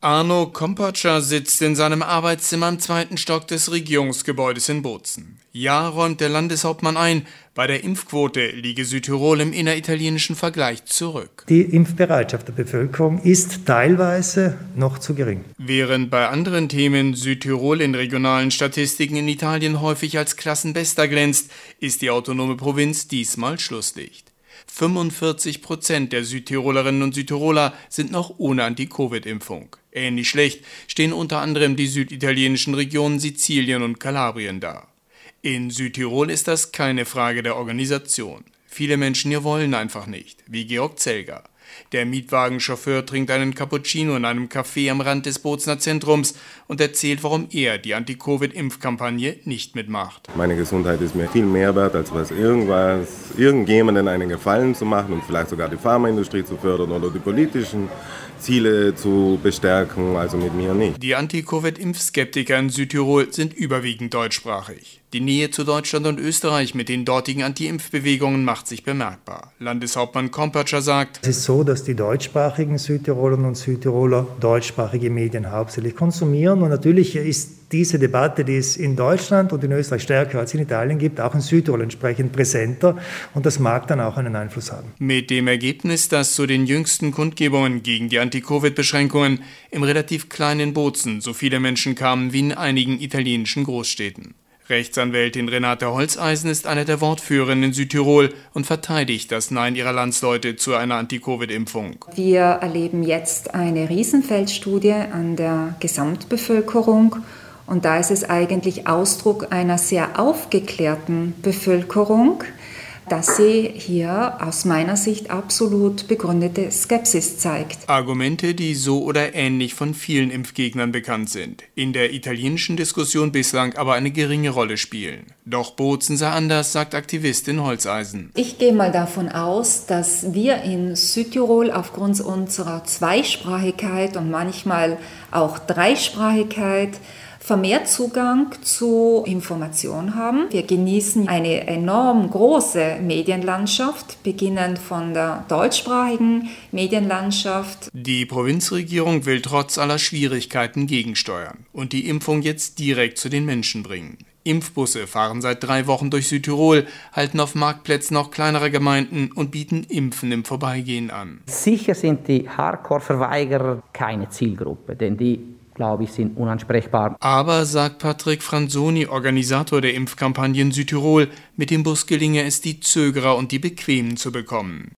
Arno Kompatscher sitzt in seinem Arbeitszimmer im zweiten Stock des Regierungsgebäudes in Bozen. Ja, räumt der Landeshauptmann ein, bei der Impfquote liege Südtirol im inneritalienischen Vergleich zurück. Die Impfbereitschaft der Bevölkerung ist teilweise noch zu gering. Während bei anderen Themen Südtirol in regionalen Statistiken in Italien häufig als Klassenbester glänzt, ist die autonome Provinz diesmal Schlusslicht. 45 Prozent der Südtirolerinnen und Südtiroler sind noch ohne Anti-Covid-Impfung. Ähnlich schlecht stehen unter anderem die süditalienischen Regionen Sizilien und Kalabrien da. In Südtirol ist das keine Frage der Organisation. Viele Menschen hier wollen einfach nicht, wie Georg Zelger. Der Mietwagenchauffeur trinkt einen Cappuccino in einem Café am Rand des Bozner Zentrums und erzählt, warum er die Anti-Covid-Impfkampagne nicht mitmacht. Meine Gesundheit ist mir viel mehr wert, als was irgendwas, irgendjemandem einen Gefallen zu machen und vielleicht sogar die Pharmaindustrie zu fördern oder die politischen Ziele zu bestärken, also mit mir nicht. Die Anti-Covid-Impfskeptiker in Südtirol sind überwiegend deutschsprachig. Die Nähe zu Deutschland und Österreich mit den dortigen Anti-Impfbewegungen macht sich bemerkbar. Landeshauptmann Kompatscher sagt, es ist so, dass die deutschsprachigen Südtirolerinnen und Südtiroler deutschsprachige Medien hauptsächlich konsumieren. Und natürlich ist diese Debatte, die es in Deutschland und in Österreich stärker als in Italien gibt, auch in Südtirol entsprechend präsenter. Und das mag dann auch einen Einfluss haben. Mit dem Ergebnis, dass zu den jüngsten Kundgebungen gegen die Anti-Covid-Beschränkungen im relativ kleinen Bozen so viele Menschen kamen wie in einigen italienischen Großstädten. Rechtsanwältin Renate Holzeisen ist eine der Wortführenden in Südtirol und verteidigt das Nein ihrer Landsleute zu einer Anti-Covid-Impfung. Wir erleben jetzt eine Riesenfeldstudie an der Gesamtbevölkerung. Und da ist es eigentlich Ausdruck einer sehr aufgeklärten Bevölkerung, dass sie hier aus meiner Sicht absolut begründete Skepsis zeigt. Argumente, die so oder ähnlich von vielen Impfgegnern bekannt sind, in der italienischen Diskussion bislang aber eine geringe Rolle spielen. Doch Bozen sei anders, sagt Aktivistin Holzeisen. Ich gehe mal davon aus, dass wir in Südtirol aufgrund unserer Zweisprachigkeit und manchmal auch Dreisprachigkeit vermehrt Zugang zu Informationen haben. Wir genießen eine enorm große Medienlandschaft, beginnend von der deutschsprachigen Medienlandschaft. Die Provinzregierung will trotz aller Schwierigkeiten gegensteuern und die Impfung jetzt direkt zu den Menschen bringen. Impfbusse fahren seit drei Wochen durch Südtirol, halten auf Marktplätzen auch kleinere Gemeinden und bieten Impfen im Vorbeigehen an. Sicher sind die Hardcore-Verweigerer keine Zielgruppe, denn die glaube ich, sind unansprechbar. Aber, sagt Patrick Franzoni, Organisator der Impfkampagne in Südtirol, mit dem Bus gelinge es, die Zögerer und die Bequemen zu bekommen.